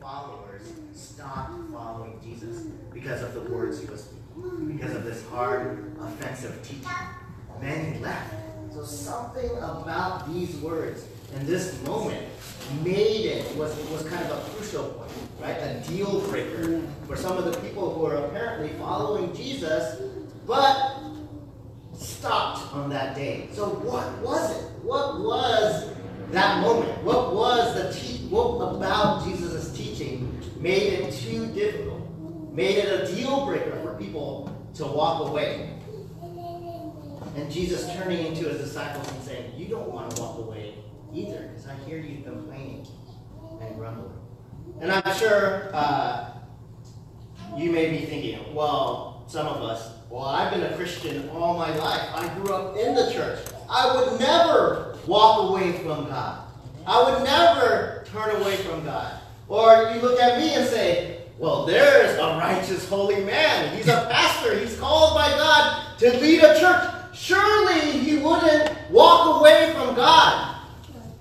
followers stopped following Jesus because of the words he was speaking, because of this hard, offensive teaching. Many left. So something about these words in this moment made it was was kind of a crucial point, right? A deal breaker for some of the people who are apparently following Jesus, but stopped on that day. So what was it? What was that moment? What was the te- what about Jesus' made it too difficult? Made it a deal breaker for people to walk away. And Jesus turning into his disciples and saying, You don't want to walk away either, because I hear you complaining and grumbling. And I'm sure uh, you may be thinking, well, some of us, well, I've been a Christian all my life. I grew up in the church. I would never walk away from God. I would never turn away from God. Or you look at me and say, well, there's a righteous, holy man. He's a pastor. He's called by God to lead a church. Surely he wouldn't walk away from God.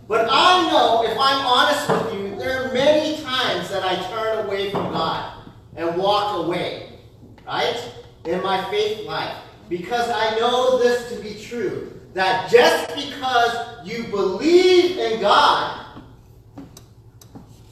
But I know, if I'm honest with you, there are many times that I turn away from God and walk away, right? In my faith life. Because I know this to be true. That just because you believe in God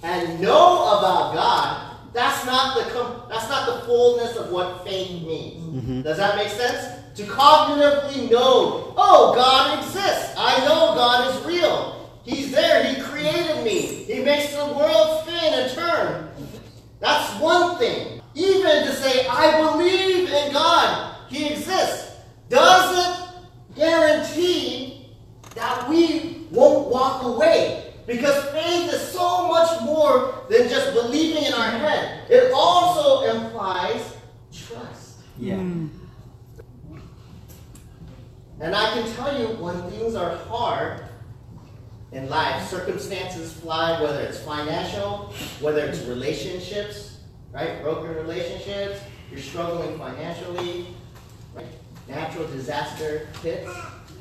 and know about God, that's not the com- that's not the fullness of what faith means. Mm-hmm. Does that make sense? To cognitively know, oh, God exists. I know God is real. He's there. He created me. He makes the world spin and turn. That's one thing. Even to say, I believe in God, He exists, doesn't guarantee that we won't walk away. Because faith is so much more than just believing in our head. It also implies trust. Yeah. Mm. And I can tell you when things are hard in life, circumstances fly, whether it's financial, whether it's relationships, right? Broken relationships, you're struggling financially, right? Natural disaster hits.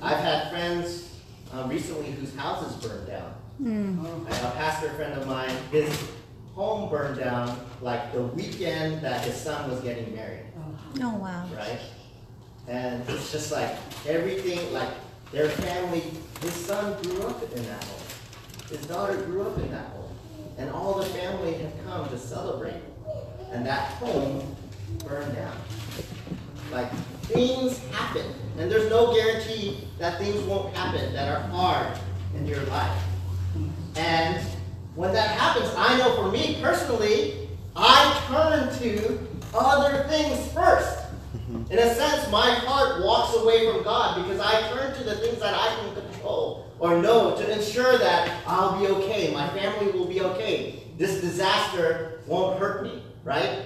I've had friends uh, recently whose houses burned down. Mm. Have a pastor friend of mine, his home burned down like the weekend that his son was getting married. Oh, wow. Right? And it's just like everything, like their family, his son grew up in that home. His daughter grew up in that home. And all the family had come to celebrate. And that home burned down. Like things happen. And there's no guarantee that things won't happen that are hard in your life. And when that happens, I know for me personally, I turn to other things first. In a sense, my heart walks away from God because I turn to the things that I can control or know to ensure that I'll be okay, my family will be okay. This disaster won't hurt me, right?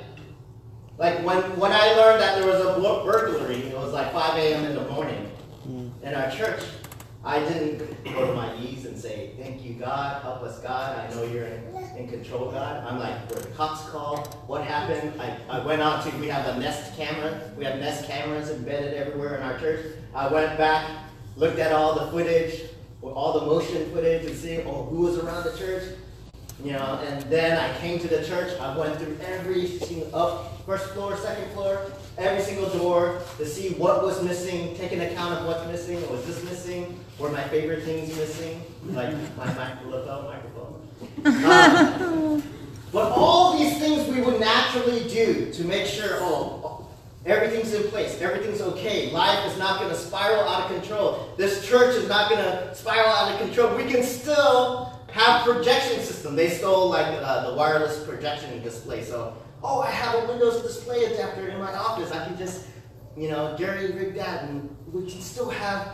Like when, when I learned that there was a burglary, it was like 5 a.m. in the morning in our church. I didn't go to my knees and say, Thank you, God, help us, God. I know you're in, in control, God. I'm like, Were the cops called? What happened? I, I went out to, we have a Nest camera. We have Nest cameras embedded everywhere in our church. I went back, looked at all the footage, all the motion footage, and see, oh, who was around the church. You know, and then I came to the church. I went through every single up, first floor, second floor, every single door to see what was missing, take an account of what's missing. Was this missing? Were my favorite things missing? Like my microphone, microphone. Um, but all these things we would naturally do to make sure, oh, everything's in place, everything's okay. Life is not going to spiral out of control. This church is not going to spiral out of control. We can still have projection system. They stole like uh, the wireless projection display. So, oh, I have a Windows display adapter in my office. I can just, you know, jerry rig that, and we can still have.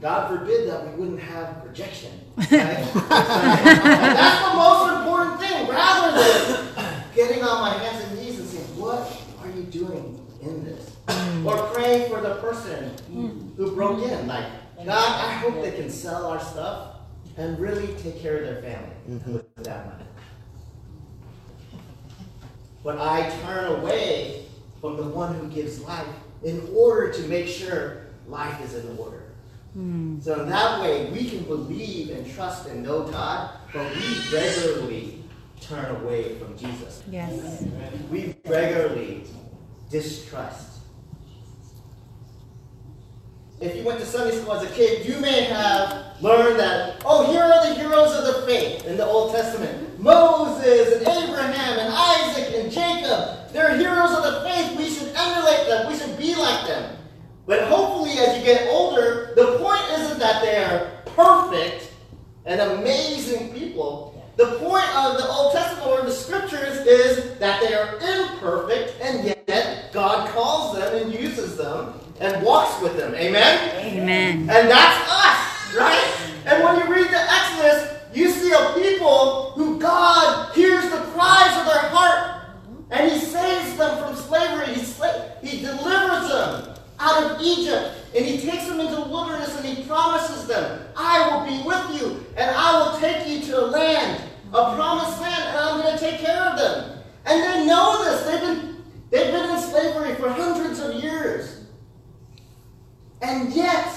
God forbid that we wouldn't have rejection. Right? that's the most important thing, rather than getting on my hands and knees and saying, "What are you doing in this?" or praying for the person who broke in. Like, God, I hope they can sell our stuff and really take care of their family mm-hmm. with that money. But I turn away from the one who gives life in order to make sure life is in order. Mm. So in that way, we can believe and trust and know God, but we regularly turn away from Jesus. Yes. We regularly distrust. If you went to Sunday school as a kid, you may have learned that, oh, here are the heroes of the faith in the Old Testament Moses and Abraham and Isaac and Jacob. They're heroes of the faith. We should emulate them, we should be like them. But hopefully, as you get older, the point isn't that they are perfect and amazing people. The point of the Old Testament or the scriptures is that they are imperfect, and yet God calls them and uses them and walks with them. Amen? Amen. And that's us, right? And when you read the Exodus, you see a people who God hears the cries of their heart, and He saves them from slavery. He, sla- he delivers them out of Egypt. And he takes them into the wilderness and he promises them, I will be with you and I will take you to a land, a promised land, and I'm going to take care of them. And they know this. They've been, they've been in slavery for hundreds of years. And yet,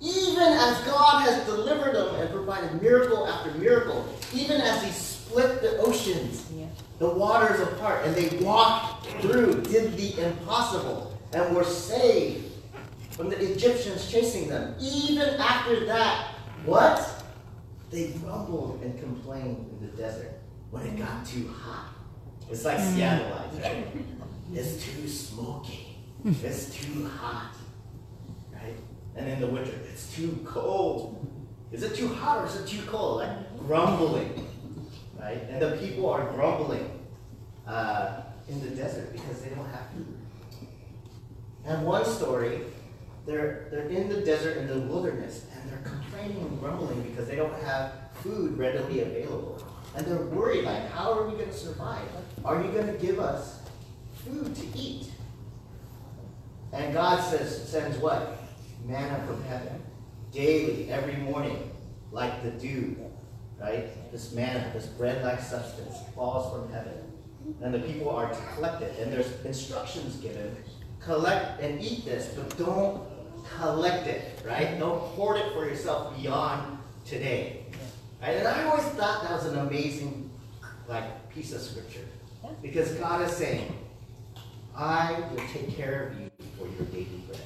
even as God has delivered them and provided miracle after miracle, even as he split the oceans, the waters apart, and they walked through, did the impossible, and were saved from the Egyptians chasing them. Even after that, what? They grumbled and complained in the desert when it got too hot. It's like Seattle, right? It's too smoky. It's too hot. Right? And in the winter, it's too cold. Is it too hot or is it too cold? Like grumbling. Right? And the people are grumbling uh, in the desert because they don't have food. And one story, they're, they're in the desert, in the wilderness, and they're complaining and grumbling because they don't have food readily available. And they're worried, like, how are we going to survive? Are you going to give us food to eat? And God says, sends what? Manna from heaven. Daily, every morning, like the dew, right? This manna, this bread-like substance falls from heaven. And the people are to collect it. And there's instructions given. Collect and eat this, but don't collect it, right? Don't hoard it for yourself beyond today. Right? And I always thought that was an amazing like piece of scripture. Because God is saying, I will take care of you for your daily bread.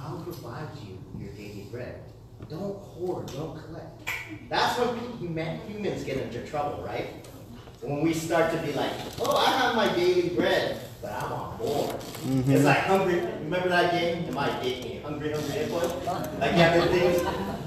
I'll provide you your daily bread. Don't hoard, don't collect. That's when humans get into trouble, right? When we start to be like, oh, I have my daily bread, but I want more. Mm-hmm. It's like hungry. Remember that game? It might get me hungry, hungry hippo. Like you have the things,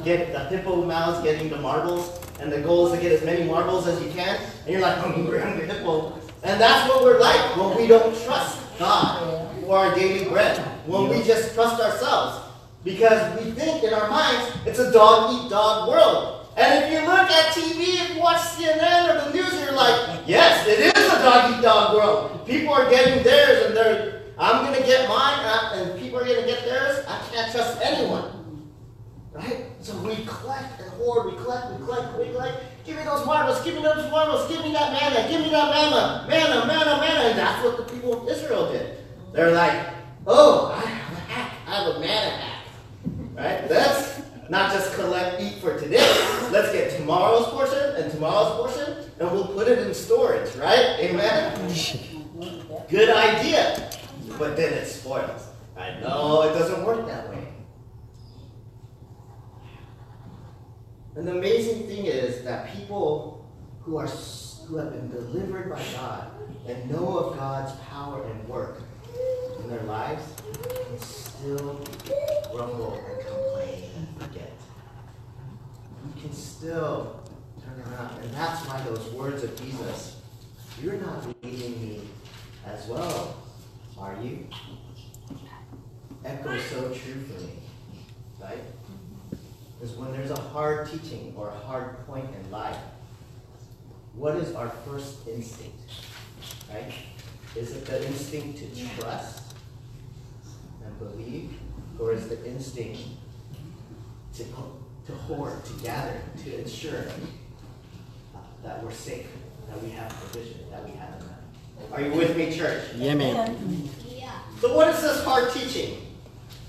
get the hippo mouse getting the marbles, and the goal is to get as many marbles as you can. And you're like hungry, hungry hippo. And that's what we're like when we don't trust God for our daily bread. When we just trust ourselves. Because we think in our minds it's a dog eat dog world. And if you look at TV, you watch CNN or the news, you're like, yes, it is a dog eat dog world. People are getting theirs and they're, I'm going to get mine uh, and people are going to get theirs. I can't trust anyone. Right? So we collect and hoard, we collect, we collect, we collect. Give me those marbles, give me those marbles, give me that manna, give me that manna, manna, manna, manna. And that's what the people of Israel did. They're like, oh, I have a hack, I have a manna hack. Right? That's not just collect, eat for today. Let's get tomorrow's portion and tomorrow's portion, and we'll put it in storage, right? Amen? Good idea. But then it spoils. I know it doesn't work that way. And the amazing thing is that people who are who have been delivered by God and know of God's power and work in their lives can still grumble You can still turn around. And that's why those words of Jesus, you're not leading me as well, are you? Echo so true for me, right? Because when there's a hard teaching or a hard point in life, what is our first instinct? Right? Is it the instinct to trust and believe? Or is the instinct to, to hoard, to gather, to ensure that we're safe, that we have provision, that we have enough? Are you with me, church? Yeah, man. Yeah. So what is this hard teaching?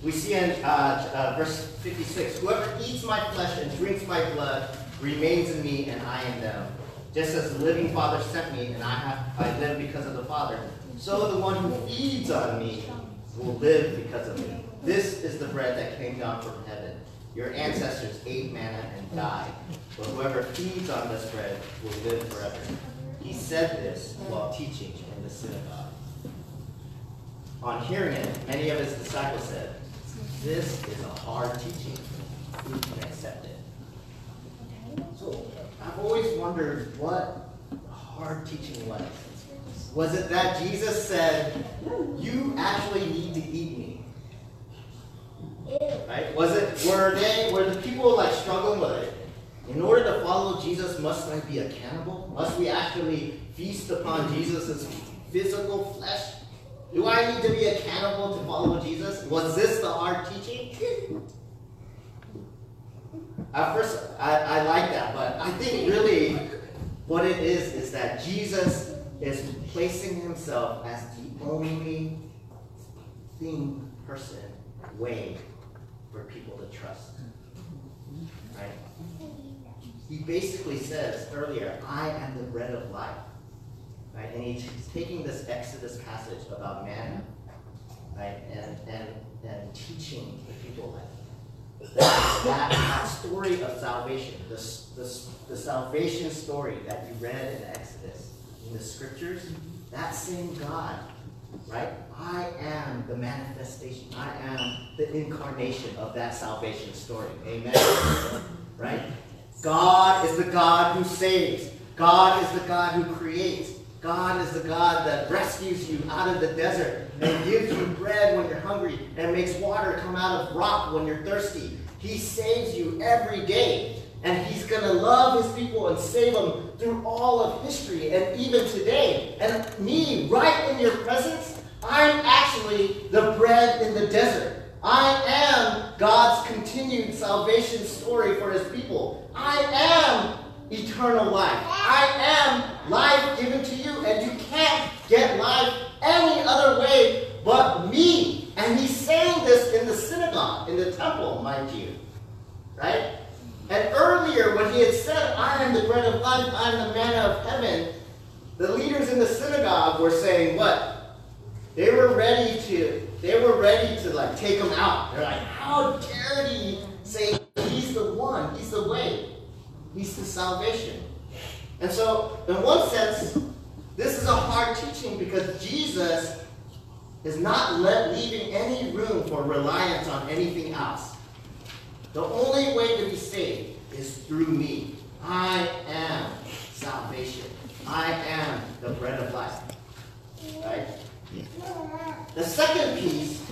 We see in uh, uh, verse 56, whoever eats my flesh and drinks my blood remains in me and I in them. Just as the living Father sent me, and I have I live because of the Father, so the one who feeds on me will live because of me. This is the bread that came down from heaven. Your ancestors ate manna and died, but whoever feeds on this bread will live forever. He said this while teaching in the synagogue. On hearing it, many of his disciples said, This is a hard teaching. Who can accept it? So I've always wondered what hard teaching was. Was it that Jesus said, You actually need to eat? Right? Was it were they were the people like struggling with it? In order to follow Jesus, must I be a cannibal? Must we actually feast upon Jesus' physical flesh? Do I need to be a cannibal to follow Jesus? Was this the hard teaching? At first, I, I like that, but I think really what it is is that Jesus is placing himself as the only thing, person, way for people to trust. Right? He basically says earlier, I am the bread of life. Right? And he's taking this Exodus passage about manna, right? And and and teaching the people that that, that, that story of salvation, this, this, the salvation story that you read in Exodus, in the scriptures, that same God, right? I am the manifestation. I am the incarnation of that salvation story. Amen. right? God is the God who saves. God is the God who creates. God is the God that rescues you out of the desert and gives you bread when you're hungry and makes water come out of rock when you're thirsty. He saves you every day. And he's going to love his people and save them through all of history and even today. And me, right in your presence, I'm actually the bread in the desert. I am God's continued salvation story for his people. I am eternal life. I am life given to you, and you can't get life any other way but me. And he's saying this in the synagogue, in the temple, mind you. Right? And earlier, when he had said, I am the bread of life, I am the manna of heaven, the leaders in the synagogue were saying what? They were ready to, they were ready to like take him out. They're like, how dare he say he's the one, he's the way, he's the salvation. And so, in one sense, this is a hard teaching because Jesus is not leaving any room for reliance on anything else. The only way to be saved is through me. I am salvation. I am the bread of life. Right? The second piece,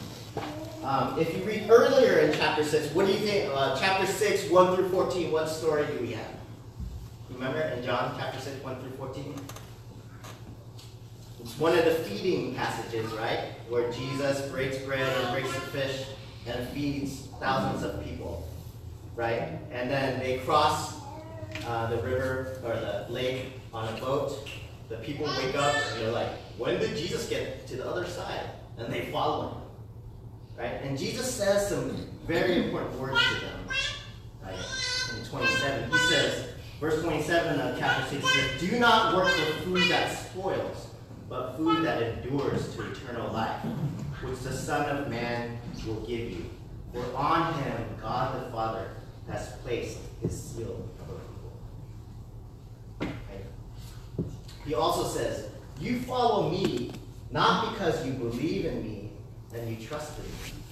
um, if you read earlier in chapter 6, what do you think? Uh, chapter 6, 1 through 14, what story do we have? Remember in John chapter 6, 1 through 14? It's one of the feeding passages, right? Where Jesus breaks bread and breaks the fish and feeds thousands of people, right? And then they cross uh, the river or the lake on a boat. The people wake up and they're like, when did Jesus get to the other side? And they follow him, right? And Jesus says some very important words to them, right? In 27, he says, verse 27 of chapter 6 says, Do not work for food that spoils, but food that endures to eternal life, which the Son of Man will give you. For on him God the Father has placed his seal of approval. Right? He also says, You follow me not because you believe in me and you trust in me.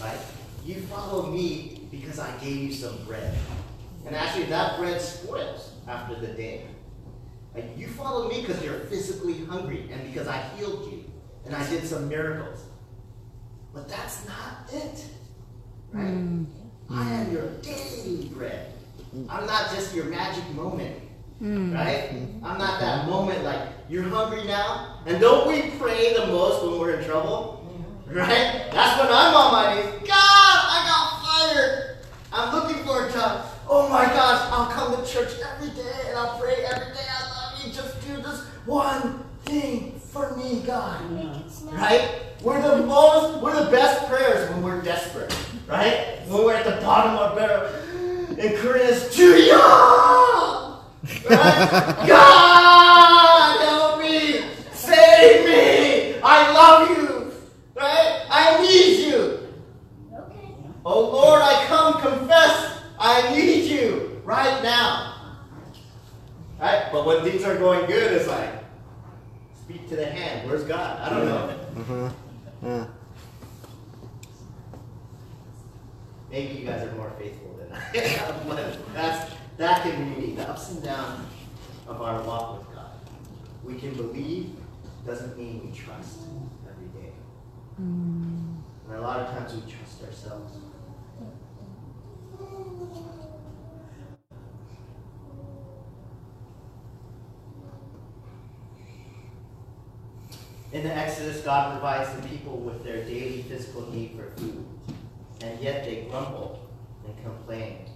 Right? You follow me because I gave you some bread. And actually, that bread spoils after the day. Like, you follow me because you're physically hungry and because I healed you and I did some miracles. But that's not it. Right? Mm. I am your daily bread. I'm not just your magic moment. Mm. Right? I'm not that moment like, you're hungry now? And don't we pray the most when we're in trouble? Right? That's when I'm on my knees. God, I got fired. I'm looking for a job. Oh my gosh, I'll come to church every day and I'll pray every day. I love you. Just do this one thing for me, God. Right? We're the most, we're the best prayers when we're desperate. Right? When we're at the bottom of our barrel. And Korean is Julia! Right? God, help me! Save me! I love you! Right? I need you! Okay. Oh Lord, I come confess I need you right now. Right? But when things are going good, it's like, speak to the hand. Where's God? I don't know. Uh-huh. Yeah. Maybe you guys are more faithful than I am, but that's that can be the ups and downs of our walk with God. We can believe doesn't mean we trust every day. And a lot of times we trust ourselves. In the Exodus, God provides the people with their daily physical need for food, and yet they grumble and complain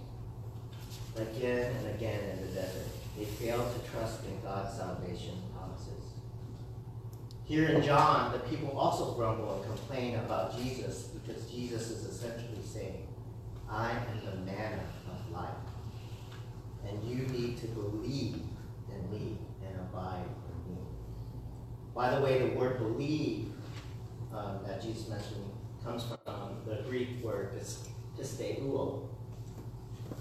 again and again in the desert. They fail to trust in God's salvation promises. Here in John, the people also grumble and complain about Jesus because Jesus is essentially saying, I am the manna of life, and you need to believe in me and abide. By the way, the word believe um, that Jesus mentioned comes from the Greek word pis- pisteuo,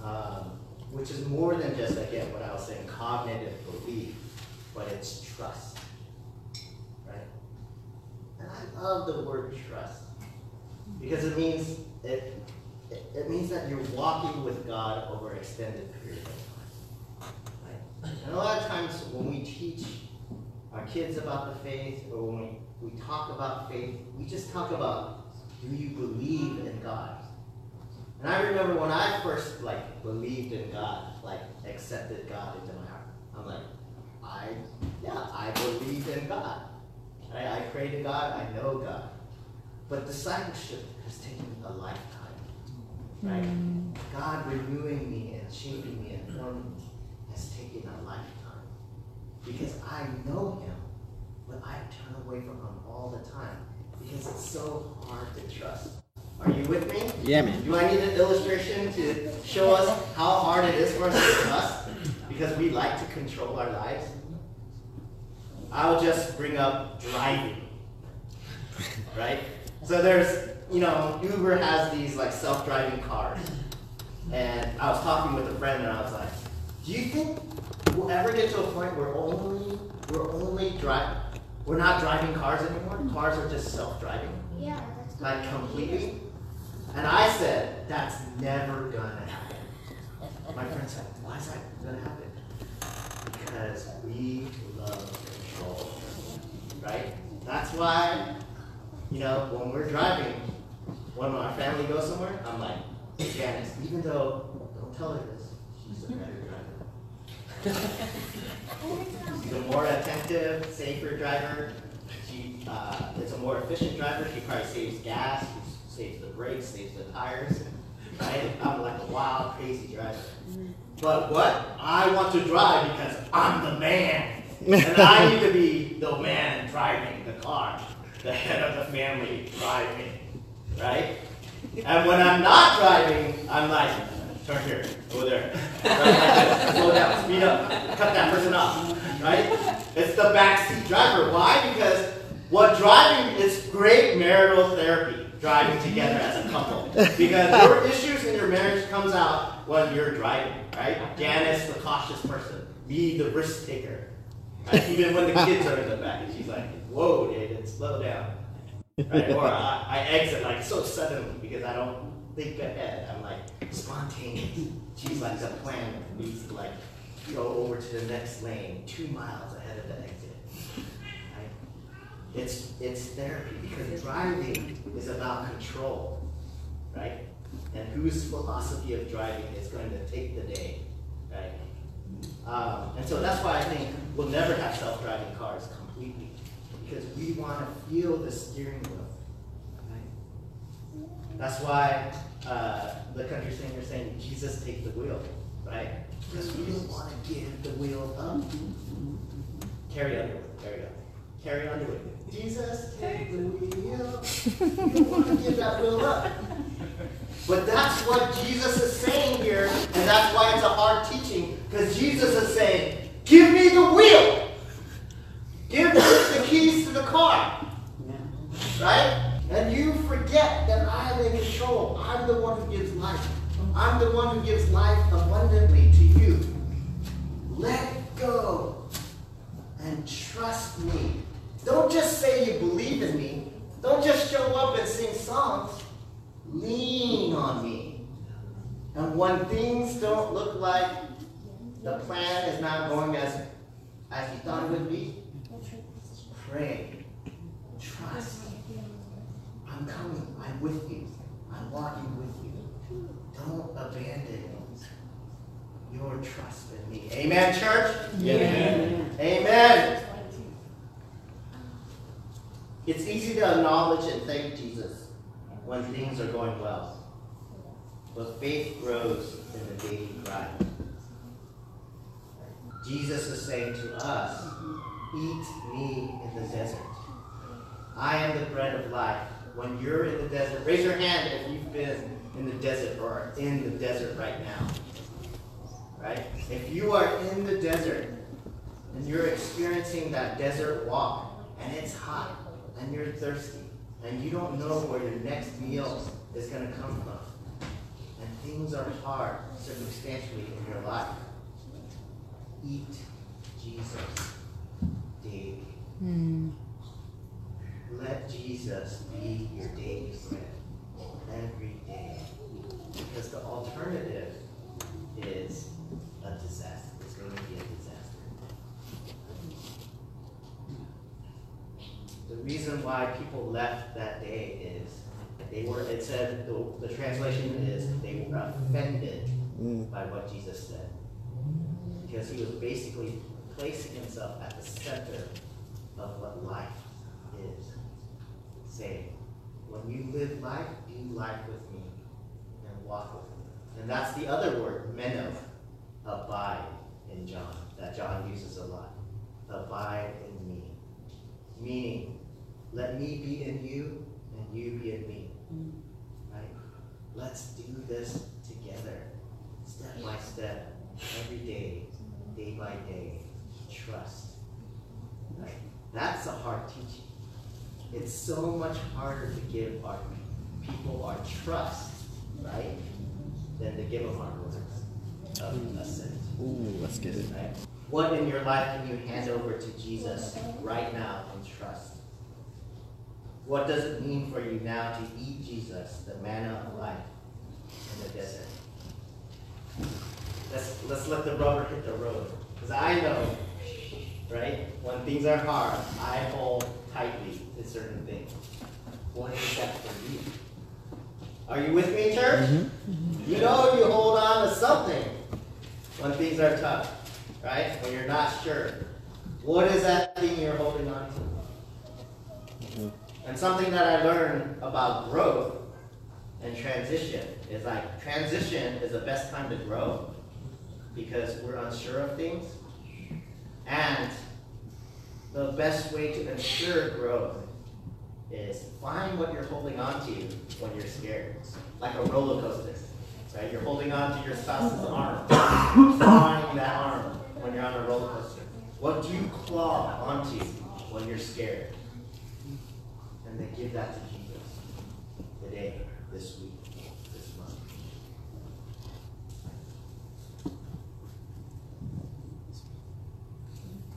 um, which is more than just, again, what I was saying, cognitive belief, but it's trust. Right? And I love the word trust because it means it, it, it means that you're walking with God over extended period of time. Right? And a lot of times when we teach our kids about the faith or when we, we talk about faith, we just talk about do you believe in God? And I remember when I first like believed in God, like accepted God into my heart. I'm like, I yeah, I believe in God. I, I pray to God, I know God. But discipleship has taken a lifetime. Right? Mm. God renewing me and shaping me and forming me has taken a lifetime. Because I know him, but I turn away from him all the time. Because it's so hard to trust. Are you with me? Yeah, man. Do I need an illustration to show us how hard it is for us to trust? Because we like to control our lives. I'll just bring up driving. Right? So there's, you know, Uber has these like self-driving cars. And I was talking with a friend and I was like, do you think we'll ever get to a point where only we're only driving we're not driving cars anymore? Cars are just self-driving? Yeah, that's Like completely? And I said, that's never gonna happen. My friend said, why is that gonna happen? Because we love control. Right? That's why, you know, when we're driving, when our family goes somewhere, I'm like, Janice, even though, don't tell her this, she's a better driver. She's a more attentive, safer driver. She uh, a more efficient driver. She probably saves gas, she saves the brakes, saves the tires. Right? I'm like a wild, crazy driver. But what? I want to drive because I'm the man. And I need to be the man driving the car, the head of the family driving. Right? And when I'm not driving, I'm like, turn here, over there. Slow down, speed up, cut that person off. Right? It's the backseat driver. Why? Because what driving is great marital therapy, driving together as a couple. Because your issues in your marriage comes out when you're driving, right? Janice, the cautious person. Me, the risk taker. Right? Even when the kids are in the back, and she's like, whoa, David, slow down. Right? Or I, I exit like so suddenly because I don't think ahead. I'm like spontaneous. She's like the plan needs to like go over to the next lane two miles ahead of the exit. Right? It's it's therapy because driving is about control, right? And whose philosophy of driving is going to take the day, right? Um, and so that's why I think we'll never have self-driving cars completely because we want to feel the steering wheel. That's why uh, the country singer is saying, Jesus, take the wheel, right? Because we don't want to give the wheel up. Carrie Underwood, there you go. Carrie Underwood. Jesus, take the wheel. You don't want to give that wheel up. But that's what Jesus is saying here, and that's why it's a hard teaching, because Jesus is saying, Give me the wheel. Give me the keys to the car. Right? And you forget that I am in control. I'm the one who gives life. I'm the one who gives life abundantly to you. Let go and trust me. Don't just say you believe in me. Don't just show up and sing songs. Lean on me. And when things don't look like the plan is not going as, as you thought it would be, pray. I'm coming. I'm with you. I'm walking with you. Don't abandon your trust in me. Amen, church? Amen. Amen. It's easy to acknowledge and thank Jesus when things are going well. But faith grows in the daily grind. Jesus is saying to us, Eat me in the desert. I am the bread of life. When you're in the desert, raise your hand if you've been in the desert or are in the desert right now. Right? If you are in the desert and you're experiencing that desert walk and it's hot and you're thirsty and you don't know where your next meal is going to come from and things are hard circumstantially in your life, eat Jesus daily. Hmm. Let Jesus be your daily bread every day. Because the alternative is a disaster. It's going to be a disaster. The reason why people left that day is they were, it said, the, the translation is they were offended mm. by what Jesus said. Because he was basically placing himself at the center of what life. Saying, when you live life, do life with me and walk with me. And that's the other word, meno, abide in John, that John uses a lot. Abide in me. Meaning, let me be in you and you be in me. Mm. Right? Let's do this together, step by step, every day, day by day. Trust. Right? That's a hard teaching. It's so much harder to give our people our trust, right, than to give them our words of assent. Ooh, that's good. Right? What in your life can you hand over to Jesus right now and trust? What does it mean for you now to eat Jesus, the manna of life, in the desert? Let's, let's let the rubber hit the road. Because I know, right, when things are hard, I hold tightly to certain things. What is that for you? Are you with me, church? Mm-hmm. You know you hold on to something when things are tough, right? When you're not sure. What is that thing you're holding on to? And something that I learned about growth and transition is like transition is the best time to grow because we're unsure of things. And the best way to ensure growth is find what you're holding on to when you're scared. Like a roller coaster. Right? You're holding on to your spouse's arm. Clawing that arm when you're on a roller coaster. What do you claw onto when you're scared? And then give that to Jesus today, this week, this month.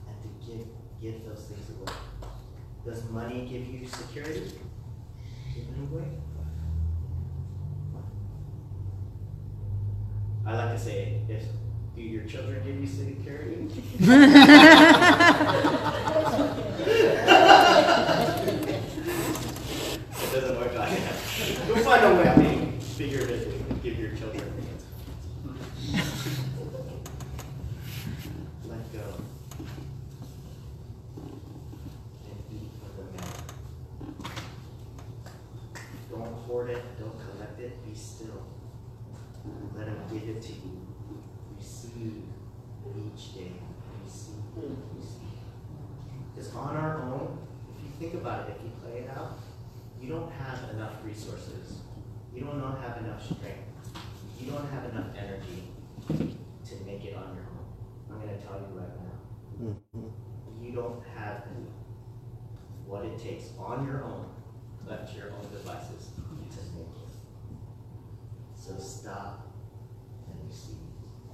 And to give give those things away. Does money give you security? Away. I like to say, if do your children give you security? It doesn't work like that. You'll find a way, I mean, figuratively, give your children Let go. And eat of the manna. Don't hoard it, don't collect it, be still. Let him give it to you. Receive each day. Receive, receive. Because on our own, if you think about it, if you play it out, you don't have enough resources. You don't have enough strength. You don't have enough energy to make it on your own. I'm going to tell you right now. Mhm. You don't have what it takes on your own, left to your own devices